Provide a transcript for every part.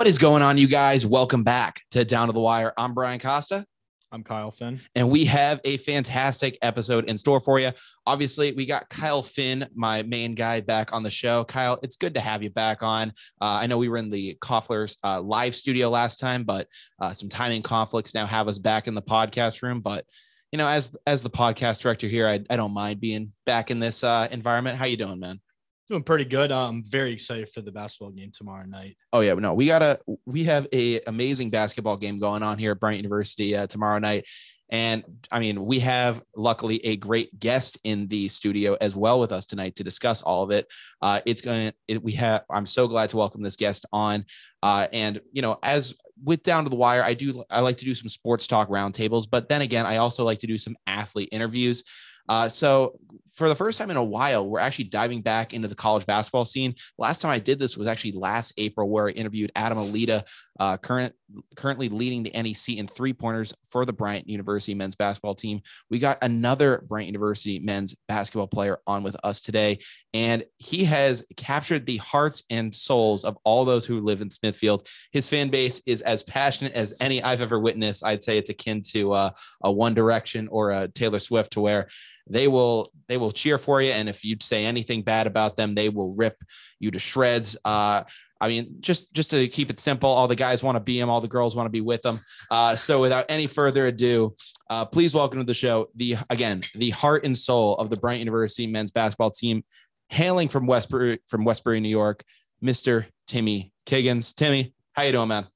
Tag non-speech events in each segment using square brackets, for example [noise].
What is going on, you guys? Welcome back to Down to the Wire. I'm Brian Costa. I'm Kyle Finn. And we have a fantastic episode in store for you. Obviously, we got Kyle Finn, my main guy, back on the show. Kyle, it's good to have you back on. Uh, I know we were in the Koffler's uh, live studio last time, but uh, some timing conflicts now have us back in the podcast room. But you know, as as the podcast director here, I, I don't mind being back in this uh, environment. How you doing, man? Doing pretty good. I'm very excited for the basketball game tomorrow night. Oh yeah, no, we got a we have a amazing basketball game going on here at Bryant University uh, tomorrow night. And I mean, we have luckily a great guest in the studio as well with us tonight to discuss all of it. Uh, it's going to, we have, I'm so glad to welcome this guest on. Uh, and, you know, as with Down to the Wire, I do, I like to do some sports talk roundtables, but then again, I also like to do some athlete interviews. Uh, so for the first time in a while, we're actually diving back into the college basketball scene. Last time I did this was actually last April, where I interviewed Adham Eleeda, uh, current currently leading the NEC in three pointers for the Bryant University men's basketball team. We got another Bryant University men's basketball player on with us today, and he has captured the hearts and souls of all those who live in Smithfield. His fan base is as passionate as any I've ever witnessed. I'd say it's akin to uh, a One Direction or a Taylor Swift, to where they will they will cheer for you, and if you say anything bad about them, they will rip you to shreds. Uh, I mean, just just to keep it simple, all the guys want to be him, all the girls want to be with him. Uh, so without any further ado, uh, please welcome to the show the again the heart and soul of the Bryant University men's basketball team, hailing from Westbury from Westbury, New York, Mr. Timmy Kiggins. Timmy, how you doing, man?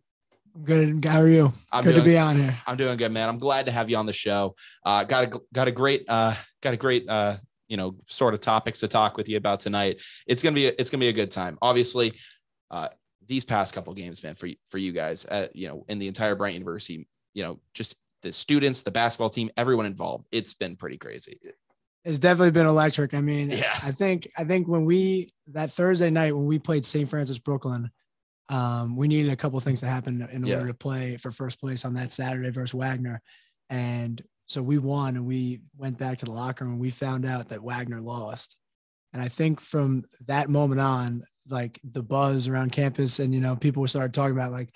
Good. How are you? I'm good doing, to be on here. I'm doing good, man. I'm glad to have you on the show. Uh, got a got a great uh, got a great uh, you know sort of topics to talk with you about tonight. It's gonna be a, it's gonna be a good time. Obviously, uh, these past couple games, man, for for you guys, uh, you know, in the entire Bryant University, you know, just the students, the basketball team, everyone involved. It's been pretty crazy. It's definitely been electric. I mean, yeah. I think I think when we that Thursday night when we played St. Francis Brooklyn, um, we needed a couple things to happen in order to play for first place on that Saturday versus Wagner. And so we won and we went back to the locker room and we found out that Wagner lost. And I think from that moment on, like the buzz around campus and, you know, people started talking about like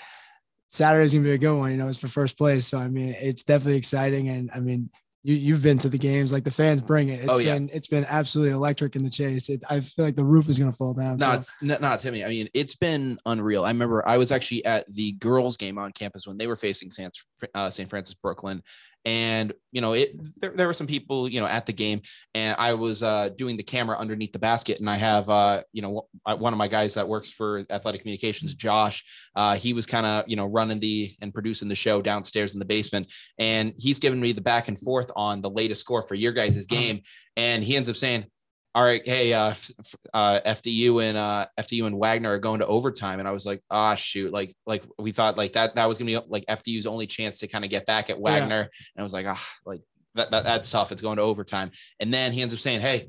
Saturday's gonna be a good one, you know, it's for first place. So, I mean, it's definitely exciting. And I mean, you, you've been to the games, like the fans bring it. It's oh, been, yeah. it's been absolutely electric in the chase. It, I feel like the roof is going to fall down. Not, so. not, not Timmy. I mean, it's been unreal. I remember I was actually at the girls game on campus when they were facing St. Uh, St. Francis Brooklyn and you know it there, there, were some people you know at the game and i was uh, doing the camera underneath the basket and i have uh, you know one of my guys that works for athletic communications josh uh, he was kind of you know running the and producing the show downstairs in the basement and he's giving me the back and forth on the latest score for your guys' uh-huh. game and he ends up saying all right, hey, uh, uh, FDU and uh, FDU and Wagner are going to overtime, and I was like, ah, oh, shoot, like, like we thought like that that was gonna be like FDU's only chance to kind of get back at Wagner, yeah. and I was like, ah, oh, like that, that that's tough. It's going to overtime, and then he ends up saying, hey,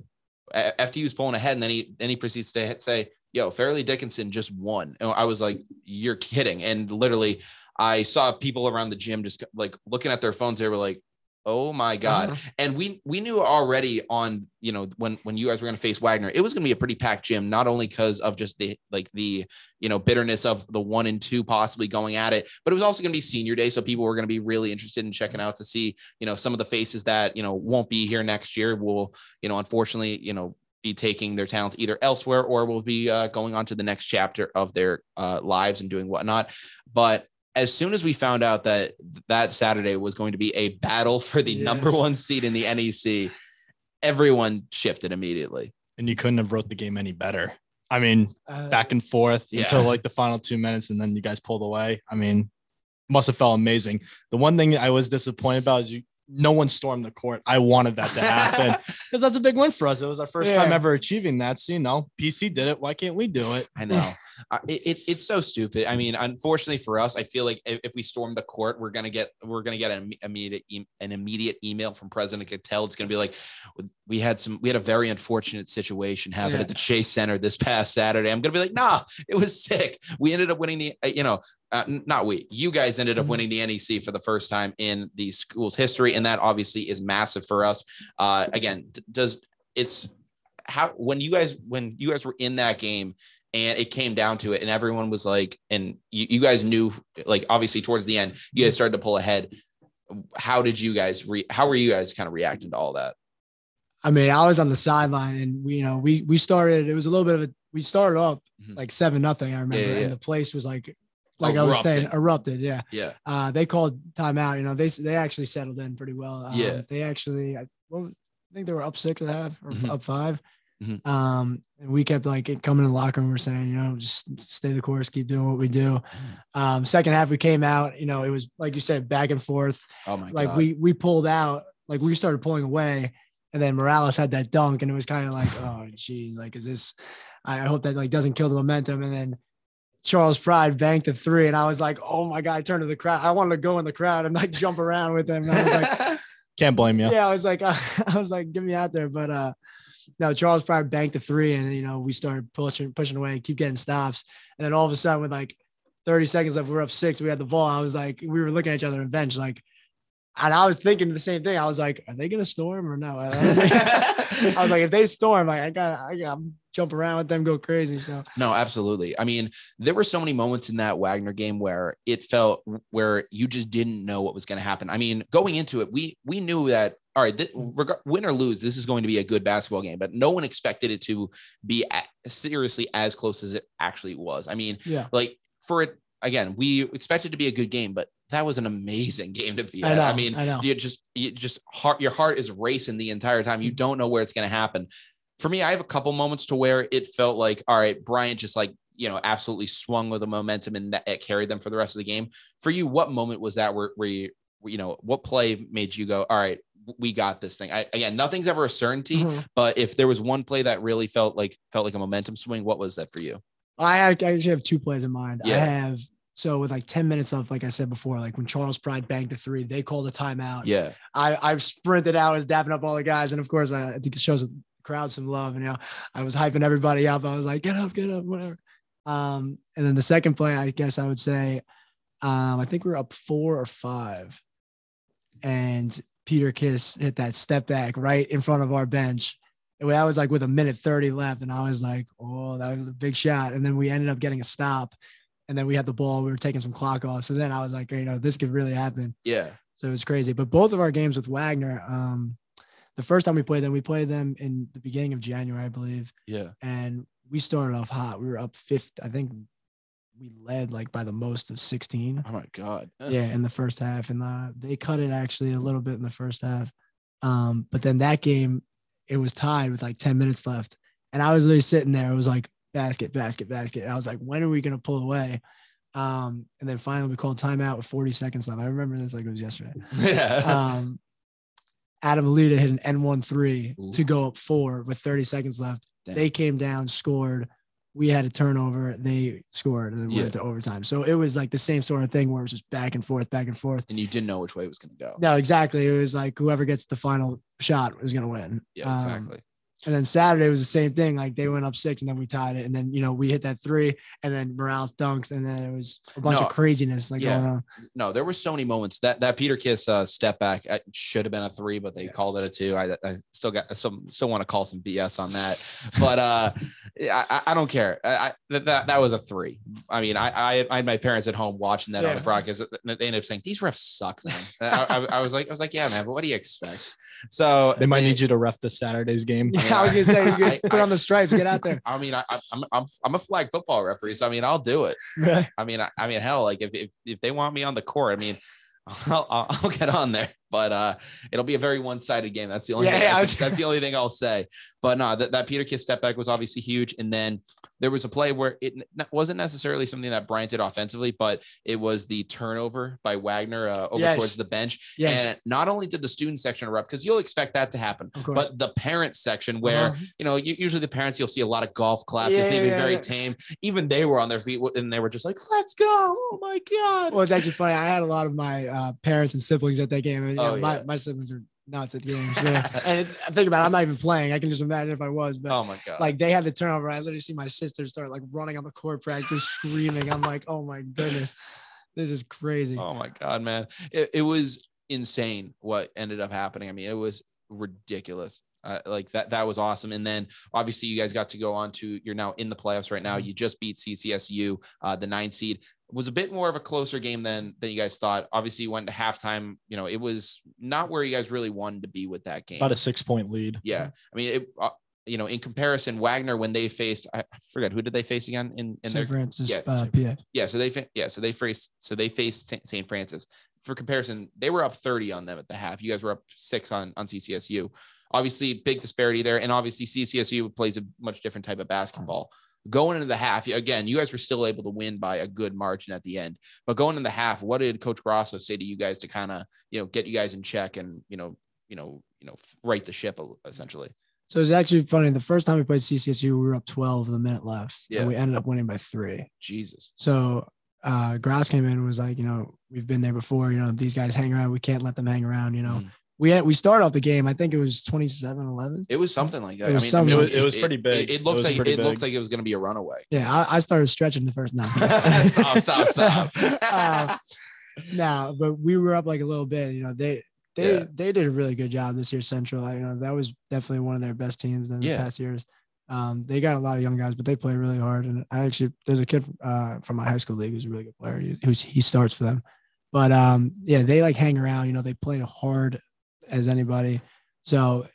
FDU's pulling ahead, and then he then he proceeds to say, yo, Fairleigh Dickinson just won, and I was like, you're kidding, and literally. I saw people around the gym just like looking at their phones. They were like, Oh my God. Uh-huh. And we we knew already on, you know, when when you guys were going to face Wagner, it was going to be a pretty packed gym, not only because of just the like the, you know, bitterness of the one and two possibly going at it, but it was also going to be senior day. So people were going to be really interested in checking out to see, you know, some of the faces that, you know, won't be here next year will, you know, unfortunately, you know, be taking their talents either elsewhere or will be uh, going on to the next chapter of their uh, lives and doing whatnot. But as soon as we found out that that Saturday was going to be a battle for the yes. number one seed in the NEC, everyone shifted immediately. And you couldn't have wrote the game any better. I mean, uh, back and forth yeah. until like the final two minutes, and then you guys pulled away. I mean, must have felt amazing. The one thing I was disappointed about is you no one stormed the court. I wanted that to happen [laughs] because that's a big win for us. It was our first yeah. time ever achieving that. So, you know, PC did it. Why can't we do it? I know. It, it, it's so stupid. I mean, unfortunately for us, I feel like if, if we storm the court, we're gonna get we're gonna get an immediate an immediate email from President Gittell. It's gonna be like, we had some we had a very unfortunate situation happen yeah. at the Chase Center this past Saturday. I'm gonna be like, nah, it was sick. We ended up winning the uh, you know uh, not we, you guys ended up mm-hmm. winning the NEC for the first time in the school's history, and that obviously is massive for us. Uh, again, does it's how when you guys when you guys were in that game and it came down to it and everyone was like and you, you guys knew like obviously towards the end you guys started to pull ahead how did you guys re- how were you guys kind of reacting to all that i mean i was on the sideline and we you know we we started it was a little bit of a we started off mm-hmm. like seven nothing i remember yeah, yeah, yeah. and the place was like like erupted. I was saying, erupted. Yeah. Yeah. Uh, they called timeout. You know, they they actually settled in pretty well. Um, yeah. They actually, I, well, I think they were up six and a half or mm-hmm. up 5 mm-hmm. Um, we kept like coming in the locker room. We're saying, you know, just stay the course, keep doing what we do. Mm-hmm. Um, second half we came out. You know, it was like you said, back and forth. Oh my god. like God. we we pulled out, like we started pulling away, and then Morales had that dunk, and it was kind of like, [sighs] oh, geez, like is this? I hope that like doesn't kill the momentum, and then. Charles Pride banked a three, and I was like, "Oh my god!" I turned to the crowd. I wanted to go in the crowd and like jump around with him. And I was like, [laughs] Can't blame you. Yeah, I was like, uh, [laughs] I was like, get me out there. But uh, no, Charles Pride banked a three, and you know we started pushing, pushing away, keep getting stops, and then all of a sudden, with like 30 seconds left, we were up six. We had the ball. I was like, we were looking at each other on the bench, like, and I was thinking the same thing. I was like, are they gonna storm or no? [laughs] I was like, I was like if they storm, like I got, I got, jump around with them, go crazy. So no, absolutely. I mean, there were so many moments in that Wagner game where it felt where you just didn't know what was going to happen. I mean, going into it, we we knew that all right, th- reg- win or lose, this is going to be a good basketball game, but no one expected it to be a- seriously as close as it actually was. I mean, yeah, like for it again, we expected to be a good game, but that was an amazing [laughs] game to be at. I, know, I mean, I you just you just heart your heart is racing the entire time. You mm-hmm. don't know where it's going to happen for me, I have a couple moments to where it felt like, all right, Bryant just like, you know, absolutely swung with the momentum and that it carried them for the rest of the game. For you, what moment was that where, where you, you know, what play made you go, all right, we got this thing. I, again, nothing's ever a certainty, mm-hmm. but if there was one play that really felt like felt like a momentum swing, what was that for you? I, actually have two plays in mind. Yeah. I have so with like 10 minutes left, like I said before, like when Charles Pride banked the three, they called a timeout. Yeah. I I sprinted out, I was dapping up all the guys. And of course, I, I think it shows the crowd some love. And you know, I was hyping everybody up. I was like, get up, get up, whatever. Um, and then the second play, I guess I would say, um, I think we are up four or five. And Peter Kiss hit that step back right in front of our bench. And that was like with a minute 30 left. And I was like, oh, that was a big shot. And then we ended up getting a stop. And then we had the ball. We were taking some clock off. So then I was like, you know, this could really happen. Yeah. So it was crazy. But both of our games with Wagner, um, the first time we played them, we played them in the beginning of January, I believe. Yeah. And we started off hot. We were up fifth. I think we led like by the most of 16. Oh my God. yeah, in the first half. And uh, they cut it actually a little bit in the first half. Um, but then that game, it was tied with like 10 minutes left. And I was literally sitting there. It was like basket, basket, basket. And I was like, when are we going to pull away? Um, and then finally we called timeout with 40 seconds left. I remember this like it was yesterday. [laughs] Yeah. Um, Adham Eleeda hit an N13 to go up four with 30 seconds left. Damn. They came down, scored. We had a turnover. They scored and then yeah. went to overtime. So it was like the same sort of thing where it was just back and forth, back and forth. And you didn't know which way it was going to go. No, exactly. It was like whoever gets the final shot was going to win. Yeah, exactly. Um, and then Saturday was the same thing. Like they went up six and then we tied it. And then, you know, we hit that three and then Morales dunks. And then it was a bunch no, of craziness like yeah. going on. No, there were so many moments that that Peter Kiss uh, step back should have been a three, but they yeah. called it a two. I, I still got some, still want to call some BS on that, but uh, [laughs] I, I don't care. I, that, that, that was a three. I mean, I, I, I had my parents at home watching that yeah. on the broadcast. They ended up saying these refs suck, man. [laughs] I, I, was like, I was like, yeah, man, but what do you expect? So they might need you to ref the Saturday's game. Yeah, [laughs] I was gonna say, put on the stripes, get out there. [laughs] I mean, I, am I'm I'm a flag football referee, so I mean, I'll do it. I mean, I, I mean, hell, like if, if if they want me on the court, I mean, I'll, I'll get on there but uh, it'll be a very one-sided game. That's the only yeah, thing yeah, was... that's the only thing I'll say. But no, that, that Peter Kiss step back was obviously huge. And then there was a play where it wasn't necessarily something that Bryant did offensively, but it was the turnover by Wagner uh, over yes. towards the bench. Yes. And not only did the student section erupt, because you'll expect that to happen, but the parent section where uh-huh. you know usually the parents you'll see a lot of golf claps, yeah, yeah, very tame. Even they were on their feet and they were just like, "Let's go!" Oh my god! Well, it's actually funny. I had a lot of my uh, parents and siblings at that game oh, know, my, yeah. my siblings are nuts at games. Yeah [laughs] and think about it, I'm not even playing. I can just imagine if I was. But oh my god, like they had the turnover. I literally see my sister start like running on the court practice, screaming. I'm like, oh my goodness, this is crazy. Oh my god, man, it, it was insane what ended up happening. I mean, it was ridiculous. Uh, like that, that was awesome. And then obviously you guys got to go on to, you're now in the playoffs right now. Mm-hmm. You just beat CCSU, uh, the nine seed it was a bit more of a closer game than, than you guys thought. Obviously you went to halftime, you know, it was not where you guys really wanted to be with that game. About a six point lead. Yeah. I mean, it, uh, you know, in comparison, Wagner when they faced, I forget who did they face again in, in St. Francis, yeah, uh, PA. Yeah, so they yeah, so they faced so they faced St. Francis. For comparison, they were up 30 on them at the half. You guys were up six on on CCSU. Obviously, big disparity there, and obviously CCSU plays a much different type of basketball. Going into the half, again, you guys were still able to win by a good margin at the end. But going in the half, what did Coach Grasso say to you guys to kind of you know get you guys in check and you know you know you know right the ship essentially? So it's actually funny. The first time we played CCSU, we were up 12 with a minute left. Yeah. And we ended up winning by three. Jesus. So uh Grass came in and was like, you know, we've been there before, you know, these guys hang around. We can't let them hang around, you know. Mm. We had we started off the game. I think it was 27-11. It was something like that. It was, I mean, it, was, it was pretty big. It, it looked like it big. looked like it was going to be a runaway. Yeah, I, I, started stretching the first nine. [laughs] stop, stop, stop. [laughs] uh, no, but we were up like a little bit. You know, they they yeah. they did a really good job this year. Central, I, you know, that was definitely one of their best teams in the past years. Um, they got a lot of young guys, but they play really hard. And I actually, there's a kid uh, from my high school league who's a really good player. He, who's he starts for them, but um, yeah, they like hang around. You know, they play hard as anybody. So,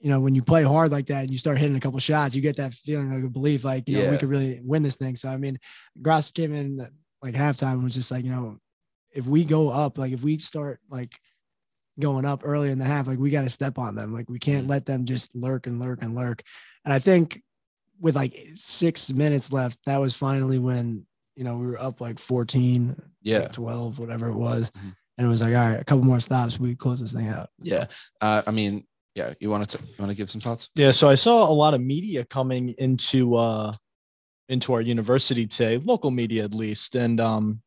you know, when you play hard like that and you start hitting a couple shots, you get that feeling like a belief, like you know, yeah. we could really win this thing. So, I mean, Grass came in like halftime and was just like, you know, if we go up, like if we start like going up early in the half, like we got to step on them. Like we can't mm. let them just lurk and lurk and lurk. And I think with like six minutes left, that was finally when, you know, we were up like 14, yeah, like 12, whatever it was. Mm-hmm. And it was like, all right, a couple more stops. We close this thing out. Yeah. Uh, I mean, yeah, you want to, you want to give some thoughts? Yeah. So I saw a lot of media coming into, uh, into our university today, local media at least. And, um,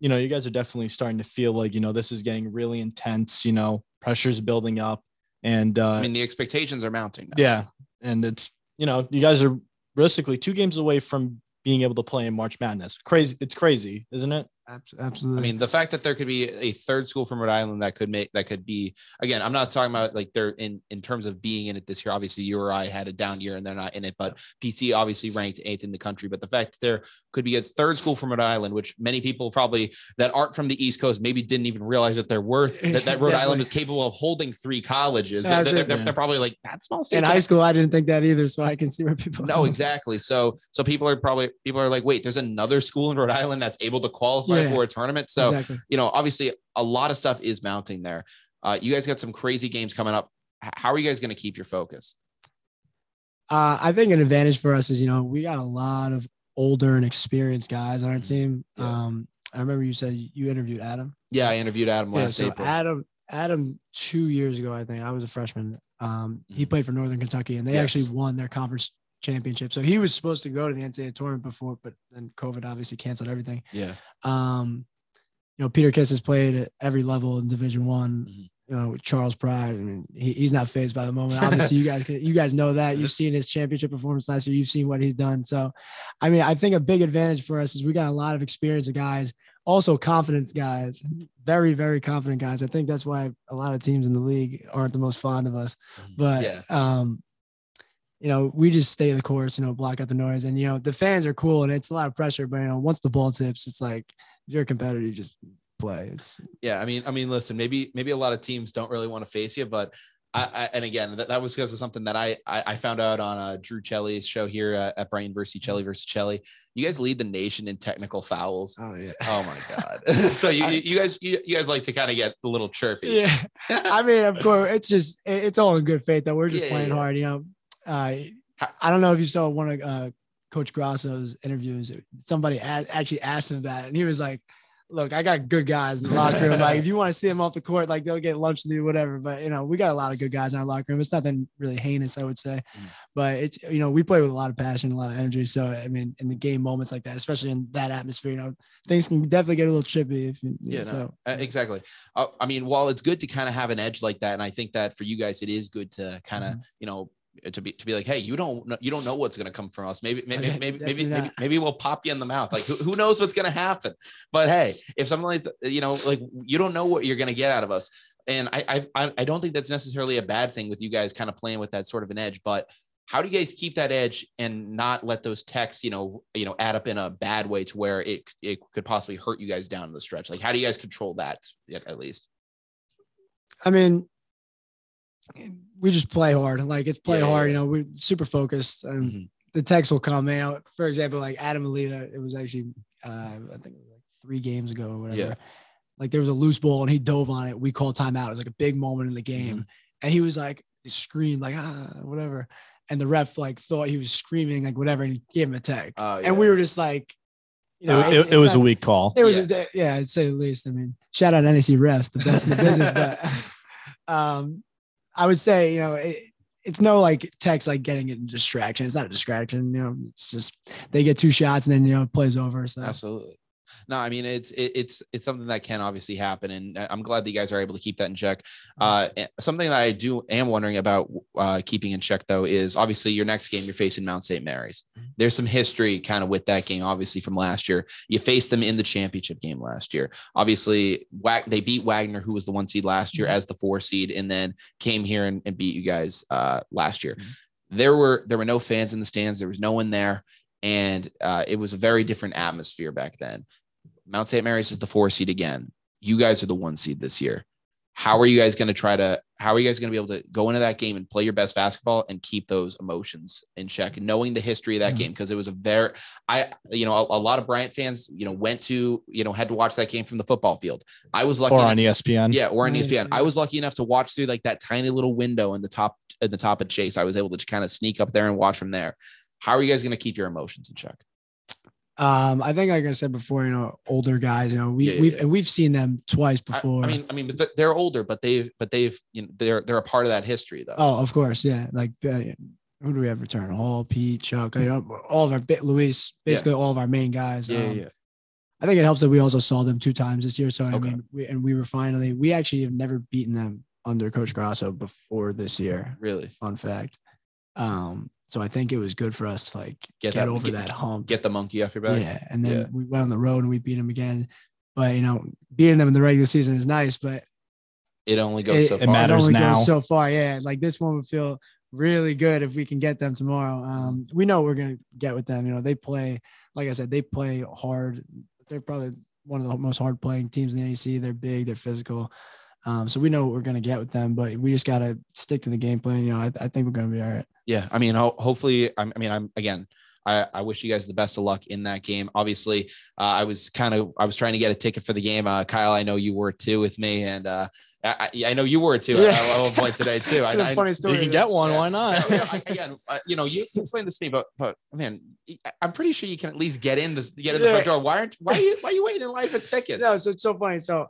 you know, you guys are definitely starting to feel like, you know, this is getting really intense, you know, pressure's building up. And uh, I mean, the expectations are mounting. Now. Yeah. And it's, you know, you guys are realistically two games away from being able to play in March Madness. Crazy. It's crazy, isn't it? Absolutely. I mean, the fact that there could be a third school from Rhode Island that could make that could be again. I'm not talking about like they're in in terms of being in it this year. Obviously, URI had a down year and they're not in it, but PC obviously ranked eighth in the country. But the fact that there could be a third school from Rhode Island, which many people probably that aren't from the East Coast maybe didn't even realize that they're worth that, that Rhode Island is capable of holding three colleges. They're, they're, they're, they're, probably like that small state. In high school, I didn't think that either, so I can see where people. No, exactly. So so people are probably people are like, wait, there's another school in Rhode Island that's able to qualify yeah. for a tournament. So, exactly. you know, obviously a lot of stuff is mounting there. Uh, you guys got some crazy games coming up. How are you guys going to keep your focus? Uh, I think an advantage for us is, you know, we got a lot of older and experienced guys on our mm-hmm. team. Yeah. Um, I remember you said you interviewed Adam. Yeah, I interviewed Adam last yeah, so April. Adam, Adam, two years ago, I think I was a freshman. Um, mm-hmm. He played for Northern Kentucky, and they yes. actually won their conference championship. So he was supposed to go to the NCAA tournament before, but then COVID obviously canceled everything. Yeah. Um, you know, Peter Kiss has played at every level in Division One. Mm-hmm. You know, with Charles Pride, I mean, he, he's not phased by the moment. [laughs] Obviously, you guys you guys know that. You've seen his championship performance last year. You've seen what he's done. So, I mean, I think a big advantage for us is we got a lot of experience of guys, also confidence guys, very very confident guys. I think that's why a lot of teams in the league aren't the most fond of us. Mm-hmm. But yeah. um, you know, we just stay the course, you know, block out the noise. And, you know, the fans are cool and it's a lot of pressure, but, you know, once the ball tips, it's like, if you're a competitor, you just play. It's, yeah. I mean, I mean, listen, maybe, maybe a lot of teams don't really want to face you, but I, I and again, that, that was because of something that I, I, I found out on uh, Drew Chelly's show here uh, at Brian versus Chelly versus Chelly. You guys lead the nation in technical fouls. Oh yeah. Oh my [laughs] god. [laughs] so you, you guys you, you guys like to kind of get a little chirpy. Yeah. [laughs] I mean, of course, it's just it's all in good faith that we're just yeah, playing yeah. hard. You know, uh, I don't know if you saw one of uh, Coach Grasso's interviews. Somebody actually asked him that, and he was like, "Look, I got good guys in the locker room. Like, if you want to see them off the court, like they'll get lunch with you, whatever. But you know, we got a lot of good guys in our locker room. It's nothing really heinous, I would say, mm. but it's you know we play with a lot of passion, a lot of energy. So I mean, in the game moments like that, especially in that atmosphere, you know, things can definitely get a little trippy. If you, yeah, so no, exactly. Uh, I mean, while it's good to kind of have an edge like that, and I think that for you guys, it is good to kind of mm-hmm. you know to be to be like, hey, you don't know, you don't know what's going to come from us. Maybe maybe okay, maybe maybe, maybe, maybe we'll pop you in the mouth. Like who, who knows what's going to happen? But hey, if something like you know like you don't know what you're going to get out of us. and I, I I don't think that's necessarily a bad thing with you guys kind of playing with that sort of an edge, but how do you guys keep that edge and not let those techs, you know, you know, add up in a bad way to where it it could possibly hurt you guys down the stretch? Like, how do you guys control that at least? I mean, we just play hard. Like it's play yeah, hard. Yeah. You know, we're super focused, and mm-hmm. the techs will come. You know, for example, like Adham Eleeda, it was actually uh, I think like three games ago or whatever. Yeah. Like there was a loose ball and he dove on it. We called timeout. It was like a big moment in the game, mm-hmm. and he was like he screamed like ah whatever, and the ref like thought he was screaming like whatever, and he gave him a tag. Oh, and we were just like. You know, it, it, it was a weak call. It was, yeah. yeah, I'd say the least. I mean, shout out NEC refs, the best in the business. But [laughs] [laughs] um, I would say, you know, it, it's no like techs like getting it in distraction. It's not a distraction. You know, it's just they get two shots and then you know it plays over. So absolutely. No, I mean it's it, it's it's something that can obviously happen, and I'm glad that you guys are able to keep that in check. Uh, something that I do am wondering about uh, keeping in check though is obviously your next game you're facing Mount St. Mary's. Mm-hmm. There's some history kind of with that game, obviously from last year. You faced them in the championship game last year. Obviously, they beat Wagner, who was the one seed last year, mm-hmm. as the four seed, and then came here and, and beat you guys uh, last year. Mm-hmm. There were there were no fans in the stands. There was no one there and uh, it was a very different atmosphere back then. Mount St. Mary's is the four seed again. You guys are the one seed this year. How are you guys going to try to? How are you guys going to be able to go into that game and play your best basketball and keep those emotions in check, knowing the history of that mm-hmm. game? Because it was a very, I, you know, a, a, lot of Bryant fans, you know, went to, you know, had to watch that game from the football field. I was lucky, or on ESPN, yeah, or on ESPN. I was lucky enough to watch through like that tiny little window in the top, in the top of Chase. I was able to kind of sneak up there and watch from there. How are you guys going to keep your emotions in check? Um, I think, like I said before, you know, older guys, you know, we, yeah, we've yeah. and we've seen them twice before. I, I, mean, I mean, but they're older, but they've, but they've, you know, they're they're a part of that history, though. Oh, of course, yeah. Like, uh, who do we have return? All Pete, Chuck, you know, all of our bit, Luis, basically yeah. all of our main guys. Yeah, um, yeah. I think it helps that we also saw them two times this year. So okay. I mean, we, and we were finally, we actually have never beaten them under Coach Grasso before this year. Really, fun fact. Um, so I think it was good for us to like get, get that, over get, that hump, get the monkey off your back. Yeah, and then yeah. we went on the road and we beat them again. But you know, beating them in the regular season is nice, but it only goes it, so far. It matters it only now. Goes so far, yeah. Like this one would feel really good if we can get them tomorrow. Um, we know we're gonna get with them. You know, they play, like I said, they play hard. They're probably one of the most hard playing teams in the AC. They're big, they're physical. Um, so we know what we're gonna get with them, but we just gotta stick to the game plan. You know, I, I think we're gonna be all right. Yeah, I mean, ho- hopefully, I mean, I'm again. I, I, wish you guys the best of luck in that game. Obviously, uh, I was kind of I was trying to get a ticket for the game. Uh, Kyle, I know you were too with me, and uh, I, I, know you were too. Yeah. I, will play today too. [laughs] I, funny story. You can get one. Yeah. Why not? [laughs] Yeah, again, you know, you explain this to me, but but man, I'm pretty sure you can at least get in the get in the front door. Why aren't why are you why are you waiting in line for tickets? No, so it's so funny. So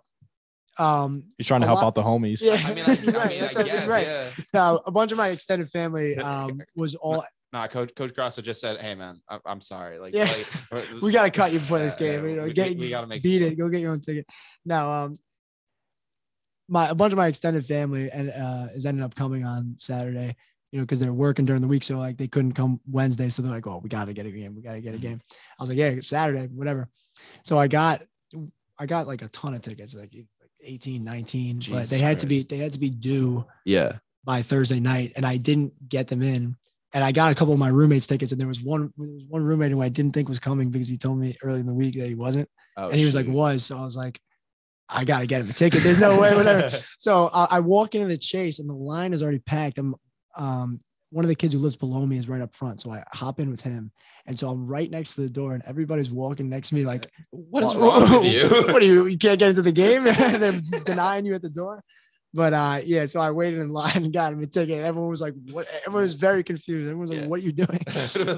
um he's trying to help lot, out the homies yeah i mean, I, [laughs] right, mean, I guess, right. yeah. Now, a bunch of my extended family [laughs] um was all Nah, Coach Coach Grasso just said, "Hey man, I, am sorry. Like, yeah. like [laughs] we gotta cut you before this game. Yeah, you know, we, get, we, gotta make beat it. Go get your own ticket." Now, um, my a bunch of my extended family and uh is ended up coming on Saturday. You know, because they're working during the week, so like they couldn't come Wednesday. So they're like, "Oh, we gotta get a game. We gotta get a mm-hmm. game." I was like, "Yeah, Saturday, whatever." So I got, I got like a ton of tickets, like 18, 19, Jesus but they had Christ. to be they had to be due. Yeah. By Thursday night, and I didn't get them in and I got a couple of my roommates tickets, and there was one there was one roommate who I didn't think was coming because he told me early in the week that he wasn't, oh, and he was like was. So I was like, I got to get him a ticket. There's no way, whatever. [laughs] so I, I, walk into the chase, and the line is already packed. I'm um, one of the kids who lives below me is right up front, so I hop in with him, and so I'm right next to the door, and everybody's walking next to me like, "What is wrong with [laughs] you? what are you? You can't get into the game?" [laughs] They're denying you at the door. But uh, yeah, so I waited in line and got him a ticket. Everyone was like, "What?" Everyone was very confused. Everyone was yeah. like, "What are you doing?"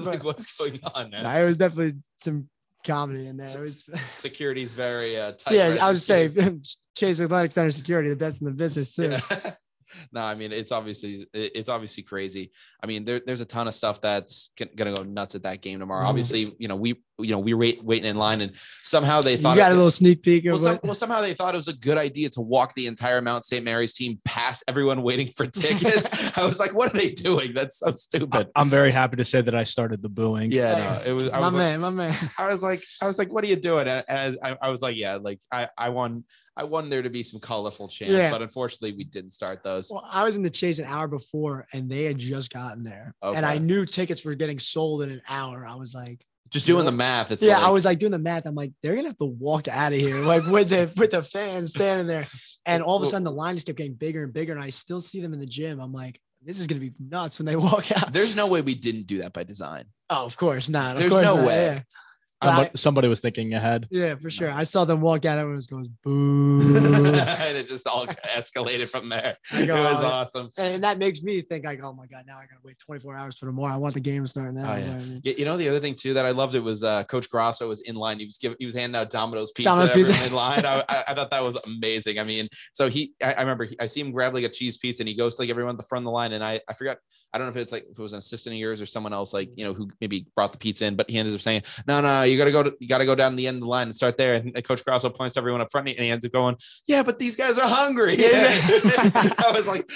[laughs] like, what's going on? Man? Nah, it was definitely some comedy in there. It was security's very uh, tight. Yeah, I was saying Chase Athletic Center security, the best in the business too. Yeah. [laughs] no, I mean it's obviously it's obviously crazy. I mean there, there's a ton of stuff that's gonna go nuts at that game tomorrow. Mm. Obviously, you know we you know, we were wait, waiting in line and somehow they thought you got it, a little sneak peek. Well, some, well, somehow they thought it was a good idea to walk the entire Mount St. Mary's team past everyone waiting for [laughs] tickets. I was like, what are they doing? That's so stupid. I'm very happy to say that I started the booing. Yeah, no, it was I my was man, like, my man. I was like, I was like, what are you doing? And as I, I was like, yeah, like I, I won. I wanted there to be some colorful chants, yeah. but unfortunately we didn't start those. Well, I was in the chase an hour before and they had just gotten there. Okay. And I knew tickets were getting sold in an hour. I was like, just doing the math. It's yeah, like, I was like doing the math. I'm like, they're gonna have to walk out of here, like with the [laughs] with the fans standing there. And all of a sudden, the line just kept getting bigger and bigger, and I still see them in the gym. I'm like, this is gonna be nuts when they [laughs] walk out. There's no way we didn't do that by design. Oh, of course not. Of There's course no not. way. Yeah. Somebody, somebody, was thinking ahead. Yeah, for sure. I saw them walk out. Everyone was going boo, and it just all escalated from there. [laughs] Go, it was awesome, and that makes me think like, oh my god, now I gotta wait 24 hours for tomorrow. I want the game to start now. Oh, yeah. I mean? You know the other thing too that I loved it was uh, Coach Grasso was in line. He was giving, he was handing out Domino's pizza, Domino's pizza. in line. I, I, I, thought that was amazing. I mean, so he, I, I remember he, I see him grab like a cheese pizza and he goes to like everyone at the front of the line, and I, I forgot. I don't know if it's like if it was an assistant of yours or someone else like you know who maybe brought the pizza in, but he ended up saying, no, no, you gotta go to you gotta go down the end of the line and start there. And Coach Grasso points to everyone up front and he ends up going, Yeah, but these guys are hungry. Yeah. [laughs] I was like,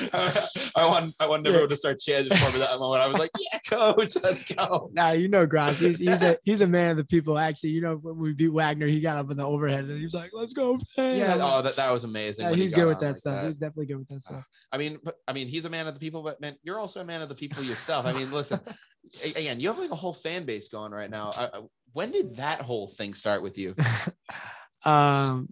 I want I wanted everyone yeah. to start chanting for me that moment. I was like, Yeah, coach, let's go. Now you know Grasso. He's, he's a he's a man of the people. Actually, you know, when we beat Wagner, he got up in the overhead and he was like, Let's go. Man. Yeah, oh, that, that was amazing. Yeah, he's good with that like stuff. That. He's definitely good with that stuff. I mean, but I mean, he's a man of the people, but man, you're also a man of the people yourself. I mean, listen, [laughs] again, you have like a whole fan base going right now. I, when did that whole thing start with you? [laughs] um,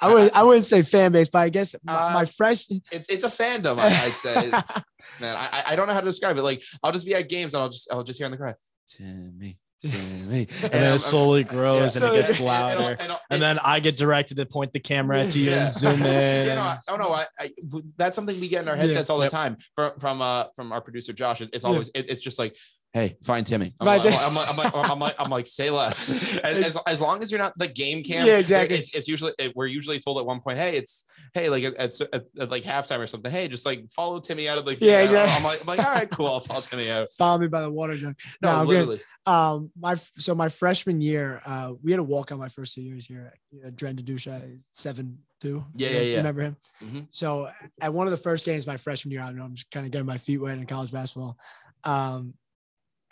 I would I wouldn't say fan base, but I guess my, uh, my fresh it, it's a fandom. I, would say, [laughs] man, I, I don't know how to describe it. Like I'll just be at games and I'll just I'll just hear in the crowd, Timmy, Timmy, and, then [laughs] it slowly grows yeah. and it gets louder, and, and, and, and, then I get directed to point the camera at you yeah. and zoom in. You know, I, oh no, I, I, that's something we get in our headsets yeah. all the time from from uh from our producer Josh. It's always it, it's just like hey, find Timmy. I'm, like, I'm, like, I'm, like, I'm, like, I'm, like, say less. [laughs] As, as, as, long as you're not the game cam. Yeah, exactly. It's, it's usually, it, we're usually told at one point, hey, it's, hey, like at, at, at, like halftime or something. Hey, just like follow Timmy out of the, yeah, exactly. I'm like, I'm like, all right, cool. I'll follow Timmy out. [laughs] Follow me by the water jug. No, no literally. Um, my, so my freshman year, uh, we had a walk on my first two years here at Dren Dusha, seven, two. Yeah, yeah, yeah. Remember him? Mm-hmm. So at one of the first games my freshman year, I don't know, I'm just kind of getting my feet wet in college basketball. Um,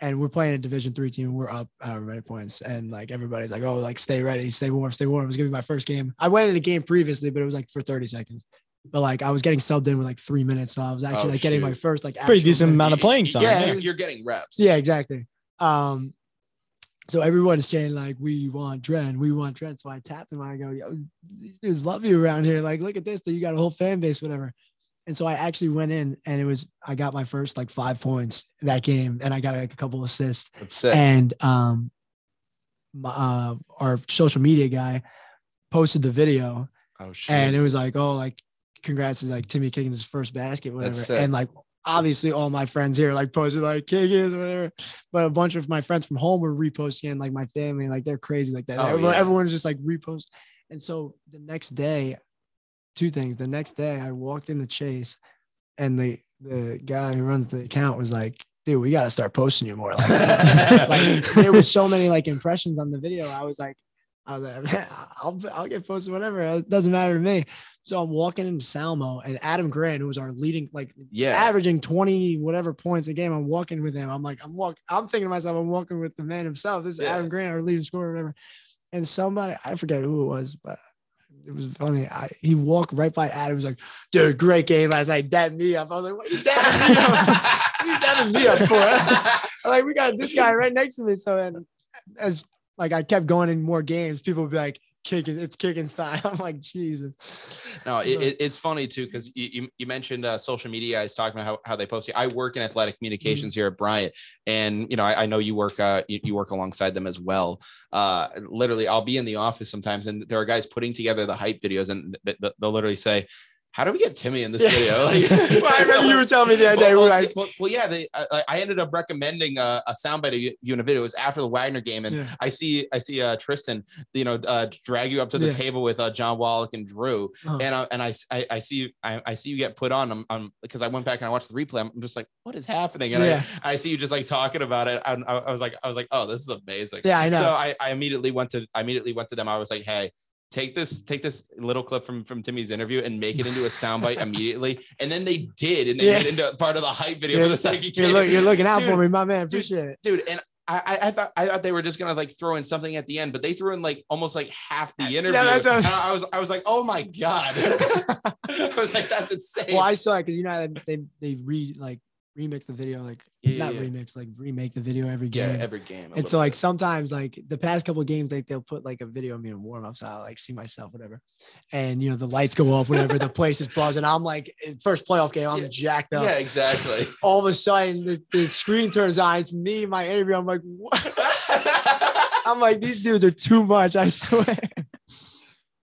and we're playing a division three team and we're up however many points and like everybody's like oh like stay ready stay warm stay warm it was gonna be my first game i went in a game previously but it was like for 30 seconds but like i was getting subbed in with like three minutes so i was actually oh, like getting my first like pretty decent amount of playing time yeah you're getting reps yeah exactly um so everyone is saying like we want Dren, we want Dren. So I tapped him. I go, yo, these dudes love you around here. Like, look at this. You got a whole fan base, whatever. And so I actually went in and it was I got my first like five points that game and I got like a couple assists. And um my, uh, our social media guy posted the video. Oh shit. And it was like, oh, like congrats to like Timmy Kiggins his first basket, whatever. And like obviously all my friends here like posted like Kiggins, whatever. But a bunch of my friends from home were reposting and like my family, like they're crazy like that. Oh, everyone, yeah. everyone was just like repost. And so the next day two things. The next day, I walked in the chase, and the the guy who runs the account was like, "Dude, we got to start posting you more." Like, [laughs] like there was so many like impressions on the video. I was like, I was like, I'll I'll get posted whatever. It doesn't matter to me. So I'm walking into Salmo and Adam Grant, who was our leading, like yeah, averaging 20 whatever points a game. I'm walking with him. I'm like, I'm walking, I'm thinking to myself, I'm walking with the man himself. This is yeah. Adam Grant, our leading scorer, whatever. And somebody, I forget who it was, but it was funny. I, he walked right by Adam. He was like, dude, great game last night. Dab me up. I was like, what are you dabbing me up? [laughs] what dabbing me up for? [laughs] like, we got this guy right next to me. So then as like I kept going in more games, people would be like, kicking it's kicking style. [laughs] I'm like jesus. No it, it's funny too because you, you mentioned uh, social media guys talking about how, how they post i work in athletic communications mm-hmm. here at bryant and you know i, I know you work uh, you, you, work alongside them as well. Uh, literally i'll be in the office sometimes and there are guys putting together the hype videos and they'll literally say how do we get Timmy in this [laughs] video? Like, well, I remember you were telling me the other day. Well, like, well, well, yeah, they, I, I, ended up recommending a, a soundbite of you in a video. It was after the Wagner game, and yeah. I see I see uh, Tristan, you know, uh, drag you up to the yeah. table with uh, John Wallach and Drew, uh-huh. and I, and I, I, I see I, I, see you get put on. I'm, I'm because I went back and I watched the replay. I'm just like, what is happening? And yeah. I, I see you just like talking about it. I, I was like, I was like, oh, this is amazing. Yeah, I know. So I, I immediately went to I immediately went to them. I was like, hey take this take this little clip from from Timmy's interview and make it into a soundbite [laughs] immediately. And then they did, and they yeah. made it into part of the hype video yeah. for the second you're, look, you're, looking out dude, for me, my man. Appreciate dude, it, dude. And I, I thought I thought they were just gonna like throw in something at the end, but they threw in like almost like half the interview. Yeah, that's a- I was I was like, oh my god. [laughs] I was like, that's insane. Well, I saw it because you know they they read like remix the video like yeah, not yeah. remix like remake the video every game. yeah every game and so like sometimes like the past couple games like they'll put like a video of me in warm-up so i like see myself whatever. And you know the lights go off whatever the place is buzzing i'm like first playoff game i'm yeah. jacked up. Yeah exactly. [laughs] All of a sudden the, the screen turns on it's me my interview i'm like what? [laughs] I'm like these dudes are too much i swear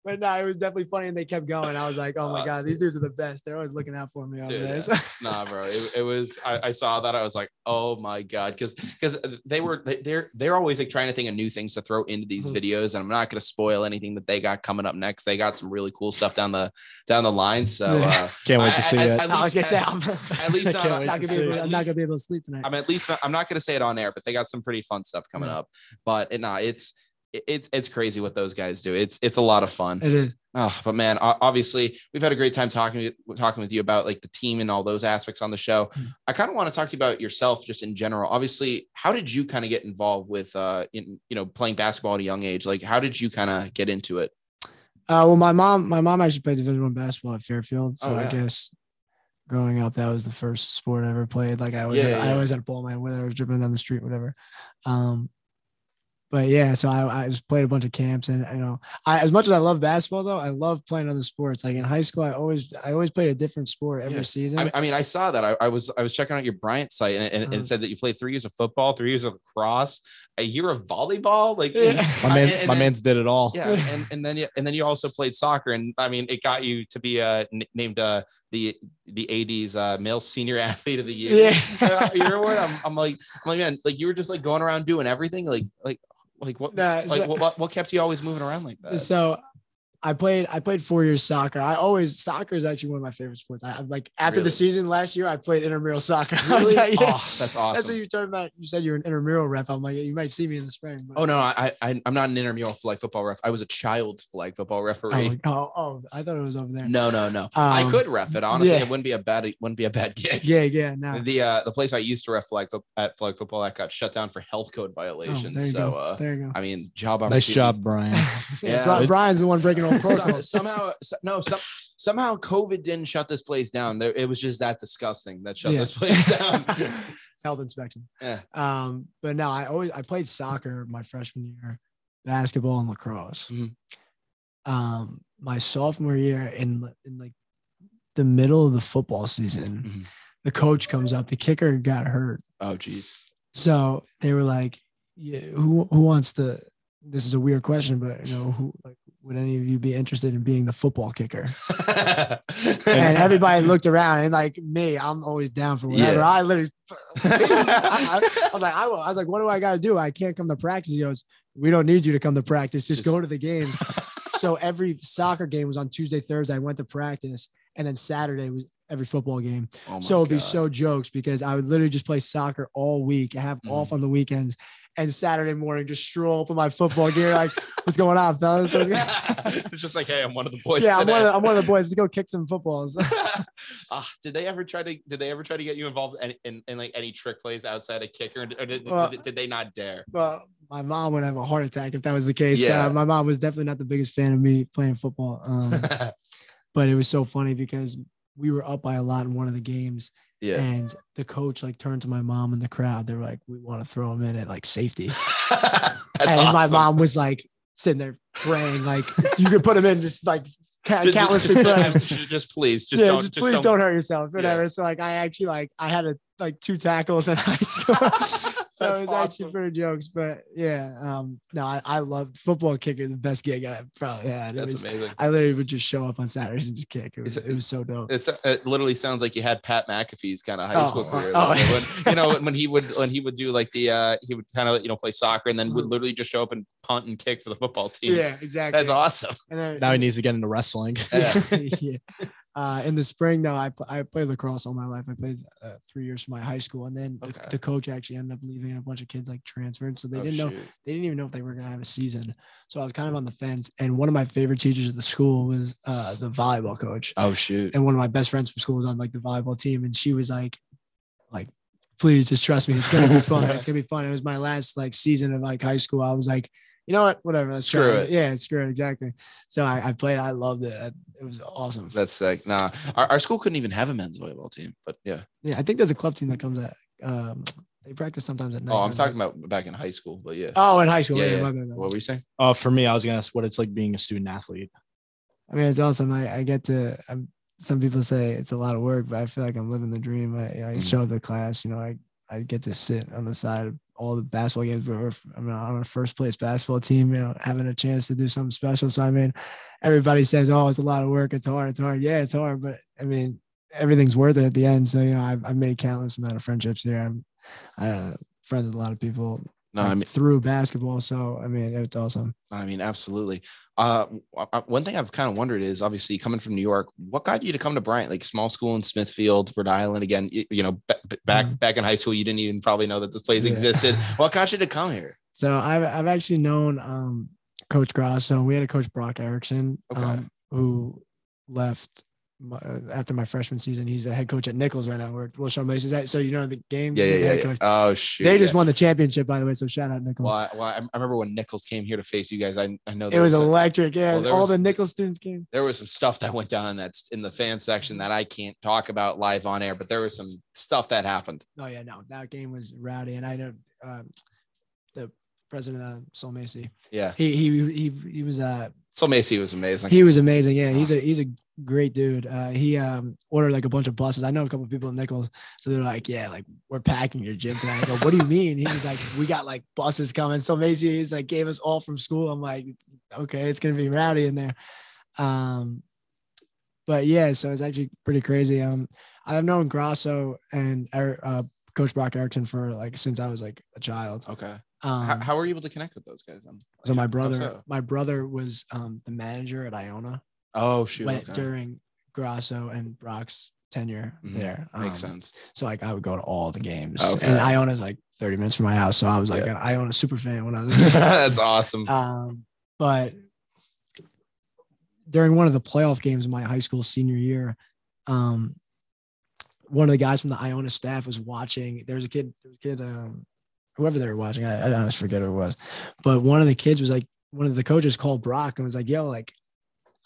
but no, it was definitely funny, and they kept going. I was like, "Oh my uh, god, these dudes are the best! They're always looking out for me over dude, there." Yeah. [laughs] nah, bro, it, it was. I, I, saw that. I was like, "Oh my god," because because they were they're they're always like trying to think of new things to throw into these mm-hmm. videos, and I'm not going to spoil anything that they got coming up next. They got some really cool stuff down the down the line. So [laughs] uh, can't wait to see I, it. At, [laughs] least, I say, I'm, at least I'm, not, gonna be able, I'm not gonna be able to sleep tonight. I'm at least I'm not gonna say it on air, but they got some pretty fun stuff coming up. But it, nah, it's it's it's crazy what those guys do. It's it's a lot of fun. It is. Oh, but man, obviously we've had a great time talking talking with you about like the team and all those aspects on the show. Mm-hmm. I kind of want to talk to you about yourself just in general. Obviously, how did you kind of get involved with uh in you know playing basketball at a young age? Like how did you kind of get into it? Uh well my mom my mom actually played Division 1 basketball at Fairfield, so oh, yeah. I guess growing up that was the first sport I ever played. Like I always yeah, had, yeah. I always had a ball man whether I was dribbling down the street whatever. Um but yeah, so I, I just played a bunch of camps, and you know, I, as much as I love basketball, though, I love playing other sports. Like in high school, I always I always played a different sport every yeah. season. I, I, mean, I saw that. I, I, was I was checking out your Bryant site, and, and, uh-huh. it said that you played three years of football, three years of lacrosse, a year of volleyball. Like yeah. my man, and, my man's did it all. Yeah, and, and then you, and then you also played soccer, and I mean, it got you to be uh, named uh, the the AD's uh, male senior [laughs] athlete of the year. Yeah, you know what? I'm, I'm like I'm like man, like you were just like going around doing everything, like like like what? Nah, like so, what, what kept you always moving around like that? So I played I played four years soccer. I always soccer is actually one of my favorite sports. I like after really? the season last year, I played intramural soccer. [laughs] Really? Like, yeah. Oh, that's awesome. That's what you talking about. You said you're an intramural ref. I'm like, you might see me in the spring. But. Oh no, I, I I'm not an intramural flag football ref. I was a child flag football referee. Oh, oh, oh I thought it was over there. No, no, no. Um, I could ref it. Honestly, yeah. it wouldn't be a bad it wouldn't be a bad [laughs] gig. Yeah, yeah. No. The uh the place I used to ref flag at flag football that got shut down for health code oh, violations. Oh, so uh, there you go. I mean, job. Nice job, Brian. [laughs] yeah, Brian's the one breaking all protocols. Somehow somehow no some, somehow COVID didn't shut this place down. There, it was just that disgusting that shut yeah. this place down. [laughs] Health inspection. Yeah. Um, but no, I always I played soccer my freshman year, basketball and lacrosse. Mm-hmm. Um, my sophomore year in in like the middle of the football season, mm-hmm. the coach comes up. The kicker got hurt. Oh, geez. So they were like, yeah, "Who who wants to?" This is a weird question, but you know, who like would any of you be interested in being the football kicker? [laughs] and everybody looked around and like me, I'm always down for whatever. Yeah. I literally, I, I, was like, I, I, was like, what do I got to do? I can't come to practice. He goes, we don't need you to come to practice. Just, Just go to the games. [laughs] so every soccer game was on Tuesday, Thursday. I went to practice, and then Saturday was every football game. Oh so it'd God. be so jokes because I would literally just play soccer all week, have mm. off on the weekends, and Saturday morning just stroll up in my football gear, like, what's going on, fellas? [laughs] it's just like, hey, I'm one of the boys. Yeah, I'm one, of, I'm one, of, the boys. Let's go kick some footballs. uh, [laughs] [laughs] did they ever try to? Did they ever try to get you involved in, in, in like any trick plays outside a kicker, or did, well, did, did, they not dare? Well, my mom would have a heart attack if that was the case. Yeah, uh, my mom was definitely not the biggest fan of me playing football. Um, but it was so funny because we were up by a lot in one of the games yeah. And the coach like turned to my mom in the crowd. They're like, "We want to throw him in at like safety." [laughs] and awesome. my mom was like sitting there praying, like, "You could put him in just like just, countless just, just, just, please, just yeah, don't, just, please don't, don't, hurt yourself, whatever." Yeah. So like, I actually like I had a like two tackles in high school. [laughs] so it was awesome. actually pretty jokes, but yeah, um, no, I, I love football kicker, the best gig I probably had. That's was, amazing. I literally would just show up on Saturdays and just kick. It was, it, it was so dope. It's it literally sounds like you had Pat McAfee's kind of high oh, school career. Oh, when, you know, [laughs] when he would when he would do like the uh he would kind of you know play soccer and then would literally just show up and punt and kick for the football team. Yeah, exactly. That's awesome. Then, now he needs to get into wrestling. Yeah. [laughs] yeah. Uh, in the spring, though, I, I played lacrosse all my life. I played uh, three years for my high school, and then okay. the, the, coach actually ended up leaving, and a bunch of kids like transferred, so they oh, didn't shoot. know they didn't even know if they were gonna have a season. So I was kind of on the fence. And one of my favorite teachers at the school was uh, the volleyball coach. Oh shoot! And one of my best friends from school was on like the volleyball team, and she was like, like, please just trust me, it's gonna be [laughs] fun. it's gonna be fun. It was my last like season of like high school. I was like you know what? Whatever. Let's screw try it. it. Yeah, screw it. Exactly. So I, I played. I loved it. It was awesome. That's sick. Nah, our, our school couldn't even have a men's volleyball team, but yeah. Yeah, I think there's a club team that comes at. Um, they practice sometimes at night. Oh, I'm talking about back in high school, but yeah. Oh, in high school. Yeah. yeah. yeah. What were you saying? Oh, uh, for me, I was gonna ask what it's like being a student athlete. I mean, it's awesome. I, I get to. I'm, some people say it's a lot of work, but I feel like I'm living the dream. I, you know, I mm-hmm. show up to class. You know, I I get to sit on the side of all the basketball games. We're, I mean, on a first place basketball team, you know, having a chance to do something special. So I mean, everybody says, "Oh, it's a lot of work. It's hard. It's hard." Yeah, it's hard, but I mean, everything's worth it at the end. So you know, I've, I've made countless amount of friendships here. I'm uh, friends with a lot of people no, I mean through basketball. So I mean, it's awesome. I mean, absolutely. Uh, one thing I've kind of wondered is obviously coming from New York, what got you to come to Bryant, like small school in Smithfield, Rhode Island? Again, you, you know, b- back mm. back in high school, you didn't even probably know that this place yeah. existed. [laughs] what got you to come here? So I've I've actually known um, Coach Grasso. We had a coach Brock Erickson, okay. um, who left my, uh, after my freshman season. He's a head coach at Nichols right now. Where Will Mason is that. So you know the game. Yeah, yeah, yeah, Oh shoot! They just yeah. won the championship, by the way. So shout out Nichols. Well, I, well, I remember when Nichols came here to face you guys. I, I know it was, was electric. Yeah, well, all was, the Nichols students came. There was some stuff that went down in that in the fan section that I can't talk about live on air, but there was some stuff that happened. Oh yeah, no, that game was rowdy, and I know. Um, the president of Sulmasy. Yeah. He he he he was uh Sulmasy was amazing. He was amazing. Yeah, he's a he's a great dude. Uh, he um ordered like a bunch of buses. I know a couple people in Nichols, so they're like, "Yeah, like we're packing your gym tonight." I go, "What do you mean?" He was like, "We got like buses coming." Sulmasy is like gave us all from school. I'm like, "Okay, it's gonna be rowdy in there." Um, but yeah, so it's actually pretty crazy. Um, I've known Grasso and uh, Coach Brock Erickson for like since I was like a child. Okay. Um, how, how were you able to connect with those guys then? So my brother, so? my brother was um, the manager at Iona. Oh shoot! Went okay. during Grasso and Brock's tenure mm-hmm. there. Makes um, sense. So like I would go to all the games, okay. and Iona's like 30 minutes from my house, so I was like yeah. an Iona super fan when I was. [laughs] That's awesome. Um, but during one of the playoff games in my high school senior year, um, one of the guys from the Iona staff was watching. There was a kid, there was a kid, um, whoever they were watching, I, I honestly forget who it was, but one of the kids was like, one of the coaches called Brock and was like, "Yo, like,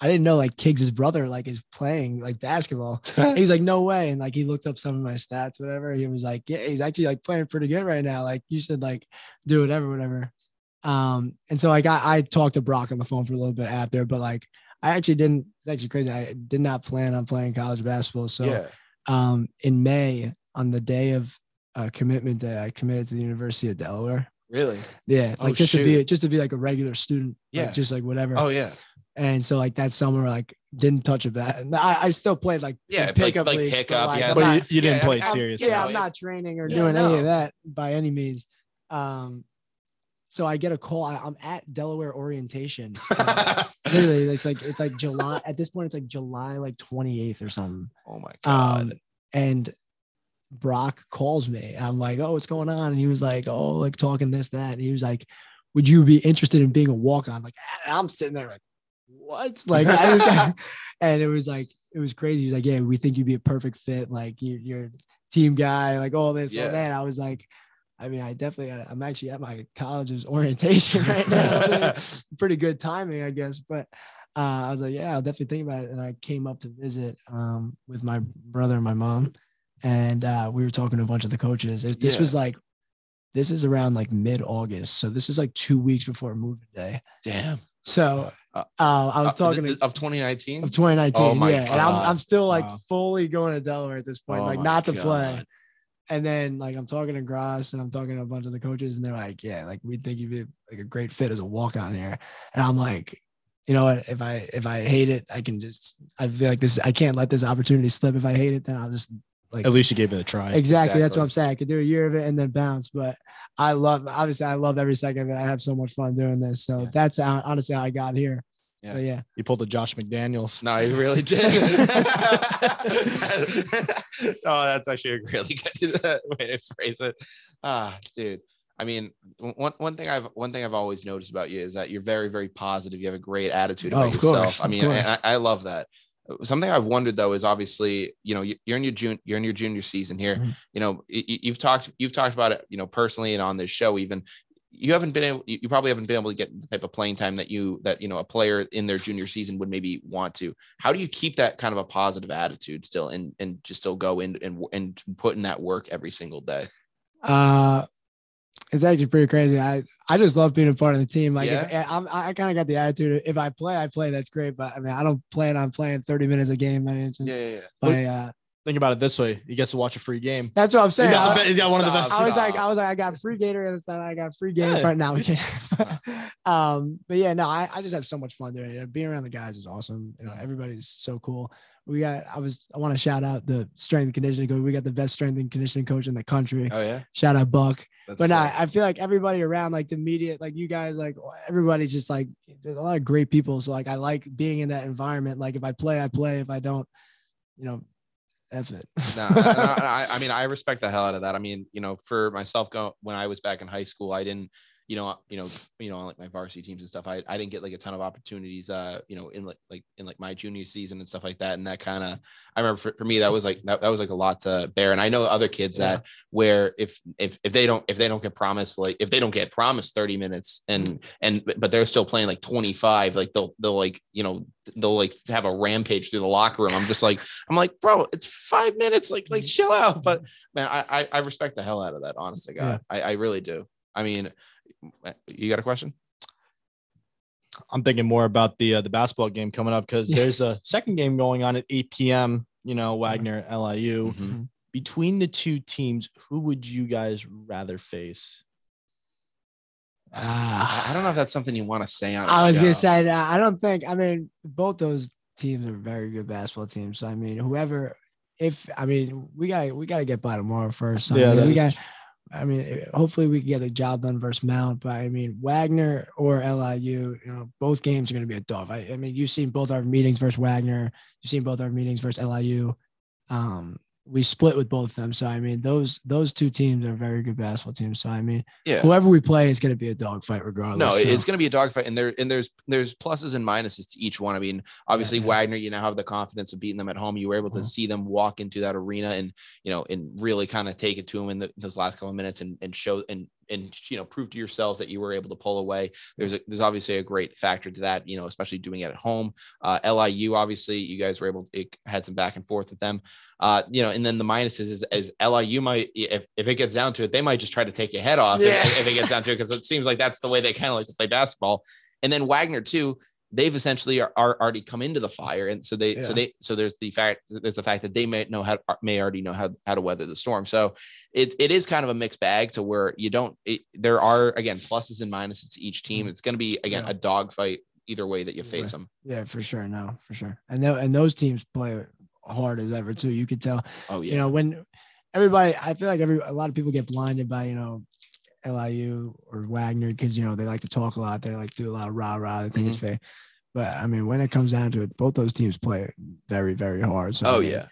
I didn't know like Kiggs' brother like is playing like basketball." [laughs] he's like, "No way!" And like he looked up some of my stats, whatever. He was like, "Yeah, he's actually like playing pretty good right now. Like, you should like do whatever, whatever." Um, and so like I, I talked to Brock on the phone for a little bit after, but like I actually didn't. It's actually crazy. I did not plan on playing college basketball. So, yeah. um, in May on the day of uh, commitment day, I committed to the University of Delaware. Really? Yeah, like oh, just shoot. to be just to be like a regular student. Yeah, like just like whatever. Oh yeah. And so like that summer, like didn't touch a bat. I, I still played like yeah, pickup like, like pickup, but, like, yeah. But not, you, you, didn't yeah, play it seriously. Yeah, I'm not training or yeah, doing no. any of that by any means. Um, so I get a call. I, am at Delaware orientation. [laughs] Uh, literally, it's like it's like July. At this point, it's like July like 28th or something. Oh my god! Um, and Brock calls me. I'm like, oh, what's going on? And he was like, oh, like talking this, that. And he was like, would you be interested in being a walk on? Like, I'm sitting there like, what? Like, I was, [laughs] and it was like, it was crazy. He was like, yeah, we think you'd be a perfect fit. Like, you're, you're a team guy, like all this, yeah. all that. I was like, I mean, I definitely, I'm actually at my college's orientation [laughs] right now. [laughs] Pretty good timing, I guess. But uh, I was like, yeah, I'll definitely think about it. And I came up to visit um, with my brother and my mom and uh, we were talking to a bunch of the coaches. This yeah. was like, this is around like mid August, so this is like two weeks before moving day. Damn. So uh, uh, I was uh, talking to, of 2019 of 2019. Oh yeah, God. and I'm I'm still like wow. fully going to Delaware at this point, oh like not to God. play. and then like I'm talking to Grasso and I'm talking to a bunch of the coaches, and they're like, "Yeah, like we think you'd be like a great fit as a walk on here." And I'm like, you know what? If I if I hate it, I can just I feel like this. I can't let this opportunity slip. If I hate it, then I'll just like at least you gave it a try. Exactly, exactly. That's what I'm saying. I could do a year of it and then bounce. But I love obviously I love every second of it. I have so much fun doing this. So yeah. that's how, honestly how I got here. Yeah. But yeah. You pulled the Josh McDaniels. No, he really did. [laughs] oh, that's actually a really good [laughs] way to phrase it. Ah, dude. I mean, one, one thing I've one thing I've always noticed about you is that you're very very positive. You have a great attitude oh, about oh, yourself. Course, I mean, I, I, love that. Something I've wondered though is obviously you know you're in your June you're in your junior season here. Mm-hmm. You know you've talked you've talked about it you know personally and on this show even you haven't been able you probably haven't been able to get the type of playing time that you that you know a player in their junior season would maybe want to how do you keep that kind of a positive attitude still and and just still go in and and put in that work every single day uh it's actually pretty crazy. I I just love being a part of the team. Like yeah. if, I'm, I kind of got the attitude. If I play, I play. That's great. But I mean, I don't plan on playing 30 minutes a game. Yeah, yeah, yeah. But, uh, Think about it this way: he gets to watch a free game. That's what I'm saying. He's got, the, he's got one of the best. I was like, I was like, I got free Gator and I got free games yeah. right now. [laughs] um, but yeah, no, I, I just have so much fun doing it. Being around the guys is awesome. You know, everybody's so cool. We got. I was. I want to shout out the strength and conditioning coach. We got the best strength and conditioning coach in the country. Oh yeah. Shout out Buck. That's but no, I feel like everybody around, like the media, like you guys, like everybody's just like there's a lot of great people. So like I like being in that environment. Like if I play, I play. If I don't, you know, F it. [laughs] no, I, I, mean, I respect the hell out of that. I mean, you know, for myself, go when I was back in high school, I didn't, you know, you know, you know, like my varsity teams and stuff. I, I didn't get like a ton of opportunities, uh, you know, in like like in like my junior season and stuff like that. And that kind of, I remember for, for me that was like that, that was like a lot to bear. And I know other kids yeah. that where if if if they don't if they don't get promised like if they don't get promised thirty minutes and mm-hmm. and but they're still playing like twenty five, like they'll they'll like you know they'll like have a rampage through the locker room. I'm just like I'm like bro, it's five minutes, like like chill out. But man, I I, I respect the hell out of that. Honestly, God, yeah. I I really do. I mean you got a question? I'm thinking more about the uh, the basketball game coming up because [laughs] there's a second game going on at 8 p.m. You know, Wagner LIU. Mm-hmm. Between the two teams, who would you guys rather face? Uh, I don't know if that's something you want to say on. I was show. gonna say I don't think. I mean, both those teams are very good basketball teams. So I mean, whoever, if I mean, we got we got to get by tomorrow first. So, yeah, I mean, we got I mean, eh, hopefully we can get the job done versus Mount. But I mean, Wagner or LIU, you know, both games are going to be a tough. I, I, mean, you've seen both our meetings versus Wagner. You've seen both our meetings versus LIU. Um, we split with both of them. So I mean, those those two teams are very good basketball teams. So I mean, yeah, whoever we play is going to be a dogfight regardless. No, so. it's going to be a dogfight, and there and there's there's pluses and minuses to each one. I mean, obviously yeah, yeah. Wagner, you now have the confidence of beating them at home. You were able to uh-huh. see them walk into that arena and you know and really kind of take it to them in the, those last couple of minutes and and show and and you know prove to yourselves that you were able to pull away. There's a, there's obviously a great factor to that, you know, especially doing it at home. Uh, LIU obviously you guys were able to it had some back and forth with them, uh, you know, and then the minuses is, is LIU might if if it gets down to it, they might just try to take your head off yeah. if, if it gets down to it because it seems like that's the way they kind of like to play basketball. And then Wagner too they've essentially are, are, already come into the fire. And so they yeah. so they so there's the fact there's the fact that they may know how may already know how, how to weather the storm. So it, it is kind of a mixed bag to where you don't it, there are again pluses and minuses to each team. Mm-hmm. it's going to be again yeah. a dogfight either way that you face them yeah for sure. No for sure. And th- and those teams play hard as ever too. You could tell oh yeah you know when everybody i feel like every a lot of people get blinded by you know LIU or Wagner because you know they like to talk a lot. They like to do a lot of rah rah. They think mm-hmm. it's fair. But I mean, when it comes down to it, both those teams play very, very hard. So oh I mean, yeah,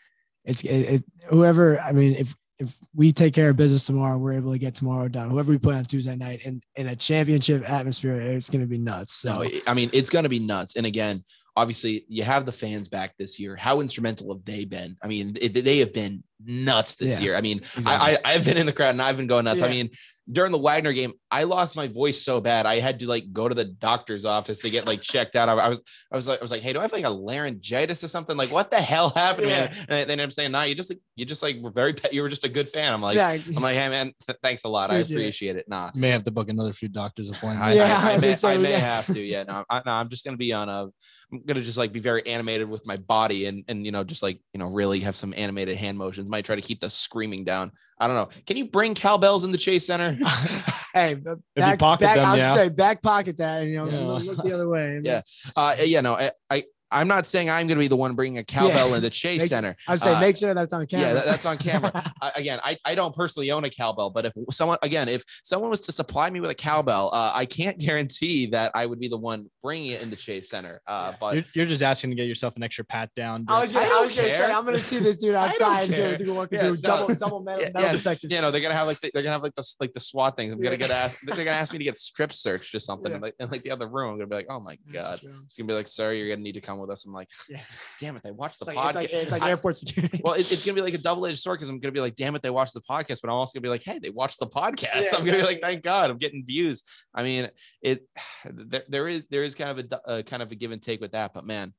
it's it, it, whoever. I mean, if if we take care of business tomorrow, we're able to get tomorrow done. Whoever we play on Tuesday night in in a championship atmosphere, it's going to be nuts. So no, I mean, it's going to be nuts. And again, obviously you have the fans back this year. How instrumental have they been? I mean, they have been nuts this yeah, year. I mean, exactly. I, I have been in the crowd and I've been going nuts. Yeah. I mean, during the Wagner game, I lost my voice so bad I had to like go to the doctor's office to get like checked out. I, I was I was like I was like, hey, do I have like a laryngitis or something? Like, what the hell happened, yeah. man? And then I'm saying, nah, you just like you just like were very you were just a good fan. I'm like, yeah. I'm like, hey man, th- thanks a lot. I appreciate it. Nah, you may have to book another few doctor's appointments. I, yeah, I, I, I may, I may have to. Yeah, no, [laughs] I, no, I'm just gonna be on a I'm gonna just like be very animated with my body and and you know just like you know really have some animated hand motions. Might try to keep the screaming down. I don't know. Can you bring cowbells in the Chace Center? [laughs] hey, back, back, them, I'll yeah. say back pocket that and you know yeah. look the other way. Yeah, uh, yeah, no, I, I I'm not saying I'm going to be the one bringing a cowbell yeah. in the [laughs] Chace make, Center. I say uh, make sure that's on camera. Yeah, that's on camera. [laughs] uh, again, I, I don't personally own a cowbell, but if someone again, if someone was to supply me with a cowbell, uh, I can't [laughs] guarantee that I would be the one bringing it in the Chace Center. Uh, but you're, you're, just asking to get yourself an extra pat down. I was, gonna, I, I was gonna say I'm going to see this dude outside. Dude, do, yeah, do double double metal, yeah, metal yeah, detector. You know they're gonna have like the, they're gonna have like the like the SWAT things. I'm gonna get asked. They're gonna ask me to get strip searched or something in like, in like the other room. I'm gonna be like, oh my god. It's gonna be like, sir, you're gonna need to come with us. I'm like. [laughs] Yeah. Damn it, they watched the it's podcast. Like, it's, like, it's like airport security. [laughs] well, it, it's gonna be like a double-edged sword because I'm gonna be like, damn it, they watched the podcast, but I'm also gonna be like, hey, they watched the podcast. Yeah, [laughs] I'm gonna be like, thank God, I'm getting views. I mean, it [sighs] there, there is there is kind of a, a uh, kind of a give and take with that, but man,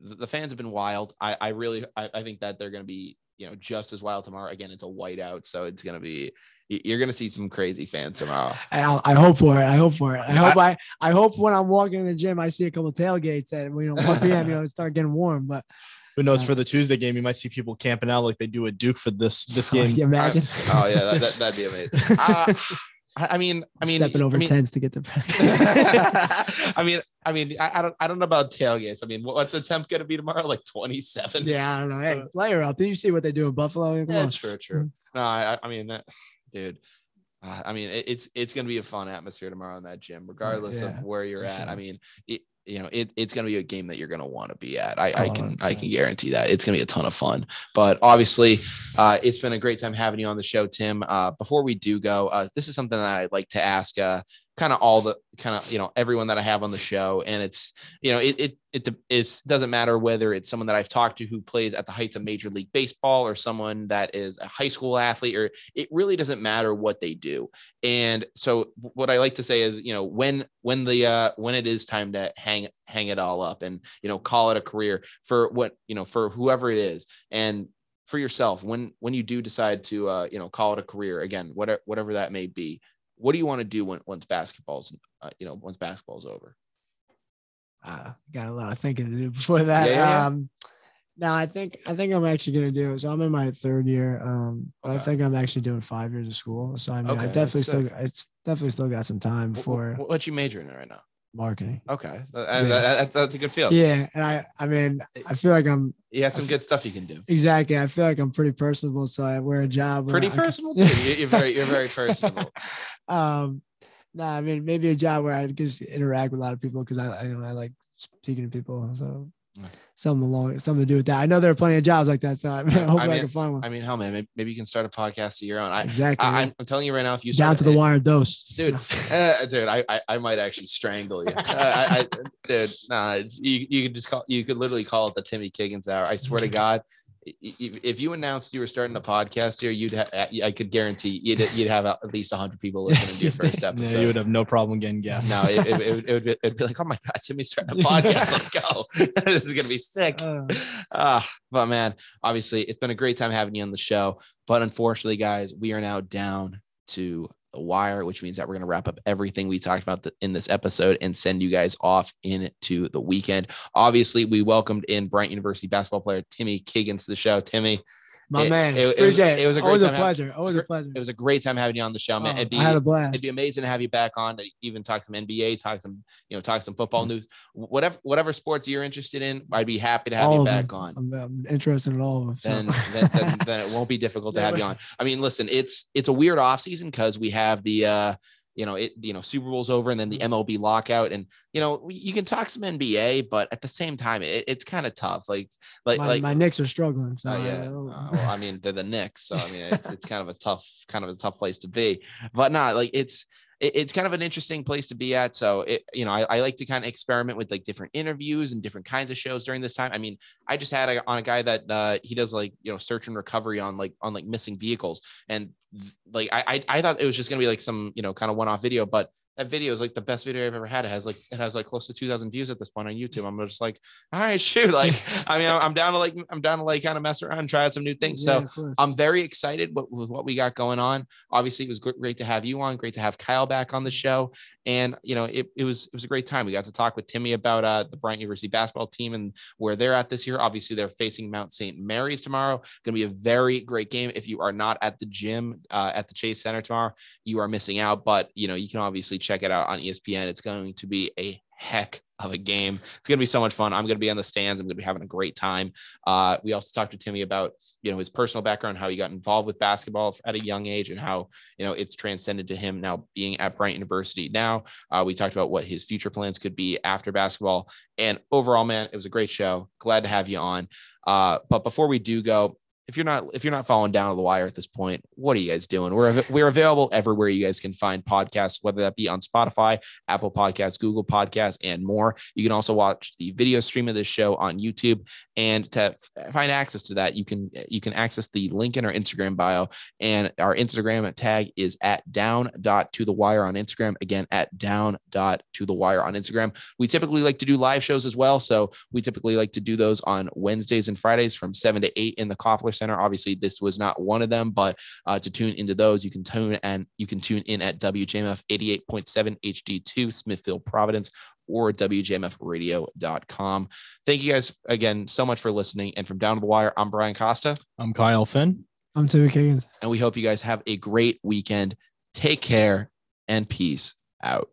the, fans have been wild. I I really I, I think that they're gonna be you know just as wild tomorrow. Again, it's a whiteout, so it's gonna be you're gonna see some crazy fans tomorrow. I, I hope for it. I hope for it. I hope I, I, I hope when I'm walking in the gym, I see a couple tailgates at you know 1 p.m. You know, it start getting warm. But who knows? Uh, for the Tuesday game, you might see people camping out like they do at Duke for this this [laughs] game. you imagine? oh yeah, that, would be amazing. [laughs] Uh, I mean, I mean, stepping over I mean, tents to get the. [laughs] I mean, I mean, I, I, don't, I don't know about tailgates. I mean, what's the temp going to be tomorrow? Like twenty seven. Yeah, I don't know. Hey, player up. Did you see what they do in Buffalo? Come yeah, on. true, true. Mm-hmm. No, I, I mean, dude. Uh, I mean, it's it's going to be a fun atmosphere tomorrow in that gym, regardless yeah, of where you're at. Sure. I mean, it, you know, it, it's going to be a game that you're going to want to be at. I, I can I can guarantee that it's going to be a ton of fun. But obviously, uh, it's been a great time having you on the show, Tim. Uh, before we do go, uh, this is something that I'd like to ask uh, kind of all the kind of you know everyone that I have on the show, and it's you know it it it it doesn't matter whether it's someone that I've talked to who plays at the heights of Major League Baseball or someone that is a high school athlete, or it really doesn't matter what they do. And so what I like to say is you know when when the uh, when it is time to hang hang it all up and you know call it a career for what you know for whoever it is and for yourself when when you do decide to uh, you know call it a career again whatever whatever that may be what do you want to do when once basketball's uh, you know once basketball's over? Uh, got a lot of thinking to do before that. Yeah, yeah, Um, now I think I think I'm actually gonna do. So I'm in my third year. Um, but okay. I think I'm actually doing five years of school. So I mean, okay, I definitely still it's definitely still got some time before. What, what you majoring in right now? Marketing. Okay, yeah. that, that's a good feel. Yeah, and I, I mean, I feel like I'm. You had some good stuff you can do. Exactly, I feel like I'm pretty personable, so I wear a job. Pretty personable. Can, you're very, you're very [laughs] personable. um, nah, I mean, maybe a job where I can just interact with a lot of people because I, I, you know, I like speaking to people. So something along something to do with that. I know there are plenty of jobs like that, so I, [laughs] mean, I hope I, mean, I, can find one. I mean, hell, man, maybe, maybe, you can start a podcast of your own. I, exactly. I, am telling you right now, if you down to the wire dose, dude, [laughs] [laughs] uh, dude, I, I, I might actually strangle you, uh, I, dude. Nah, you you could just call you could literally call it the Timmy Kiggins hour. I swear to God, if you announced you were starting a podcast here, you'd ha- I could guarantee you'd you'd have at least hundred people listening to your first episode. [laughs] Yeah, you would have no problem getting guests. No, it, it, it, it would be, it'd be like, oh my god, Timmy's starting a podcast. Let's go. [laughs] this is gonna be sick. Uh, uh, but man, obviously, it's been a great time having you on the show. But unfortunately, guys, we are now down to the wire, which means that we're going to wrap up everything we talked about in this episode and send you guys off into the weekend. Obviously, we welcomed in Bryant University basketball player Timmy Kiggins to the show. Timmy, my it, man. It, it, was, it, was, a always a pleasure. Having, always a pleasure. It was a great time having you on the show, man. Oh, be, I had a blast. It'd be amazing to have you back on to even talk some NBA, talk some, you know, talk some football mm-hmm. news, whatever, whatever sports you're interested in. I'd be happy to have all you back on. I'm, I'm, interested in all of them. So. Then, then, then, then, it won't be difficult to [laughs] have you on. I mean, listen, it's it's a weird off season because we have the. uh you know, it, you know, Super Bowl's over and then the MLB mm-hmm. lockout. And, you know, you can talk some NBA, but at the same time, it, it's kind of tough. Like, like, my, like my Knicks are struggling. So uh, yeah. Uh, well, I mean, they're the Knicks. So, I mean, it's, it's kind of a tough, kind of a tough place to be, but not like it's, it, it's kind of an interesting place to be at. So it, you know, I, I, like to kind of experiment with like different interviews and different kinds of shows during this time. I mean, I just had a, on a guy that uh, he does like you know search and recovery on like on like missing vehicles, and like I I, I thought it was just gonna be like some you know kind of one off video, but that video is like the best video I've ever had. It has like it has like close to 2,000 views at this point on YouTube. I'm just like, all right, shoot. [laughs] Like, I mean, I'm down to like I'm down to like kind of mess around, try out some new things. Yeah, so I'm very excited with, with, what we got going on. Obviously, it was great to have you on. Great to have Kyle back on the show, and you know, it, it was it was a great time. We got to talk with Timmy about uh, the Bryant University basketball team and where they're at this year. Obviously, they're facing Mount St. Mary's tomorrow. Going to be a very great game. If you are not at the gym uh, at the Chace Center tomorrow, you are missing out. But you know, you can obviously check it out on ESPN. It's going to be a heck of a game. It's going to be so much fun. I'm going to be on the stands. I'm going to be having a great time. Uh, we also talked to Timmy about, you know, his personal background, how he got involved with basketball at a young age and how, you know, it's transcended to him now being at Bryant University. Now uh, we talked about what his future plans could be after basketball and overall, man, it was a great show. Glad to have you on. Uh, but before we do go, if you're not if you're not following down to the wire at this point, what are you guys doing? We're we're available everywhere you guys can find podcasts, whether that be on Spotify, Apple Podcasts, Google Podcasts, and more. You can also watch the video stream of this show on YouTube. And to find access to that, you can you can access the link in our Instagram bio. And our Instagram tag is at down dot to the wire on Instagram. Again, at down dot to the wire on Instagram. We typically like to do live shows as well. So we typically like to do those on Wednesdays and Fridays from seven to eight in the Koffler Center. Obviously, this was not one of them, but uh, to tune into those, you can tune and you can tune in at WJMF 88.7 HD2 Smithfield Providence or WJMFradio.com. Thank you guys again so much for listening. And from Down to the Wire, I'm Brian Costa. I'm Kyle Finn. I'm Timmy Kiggins. And we hope you guys have a great weekend. Take care and peace out.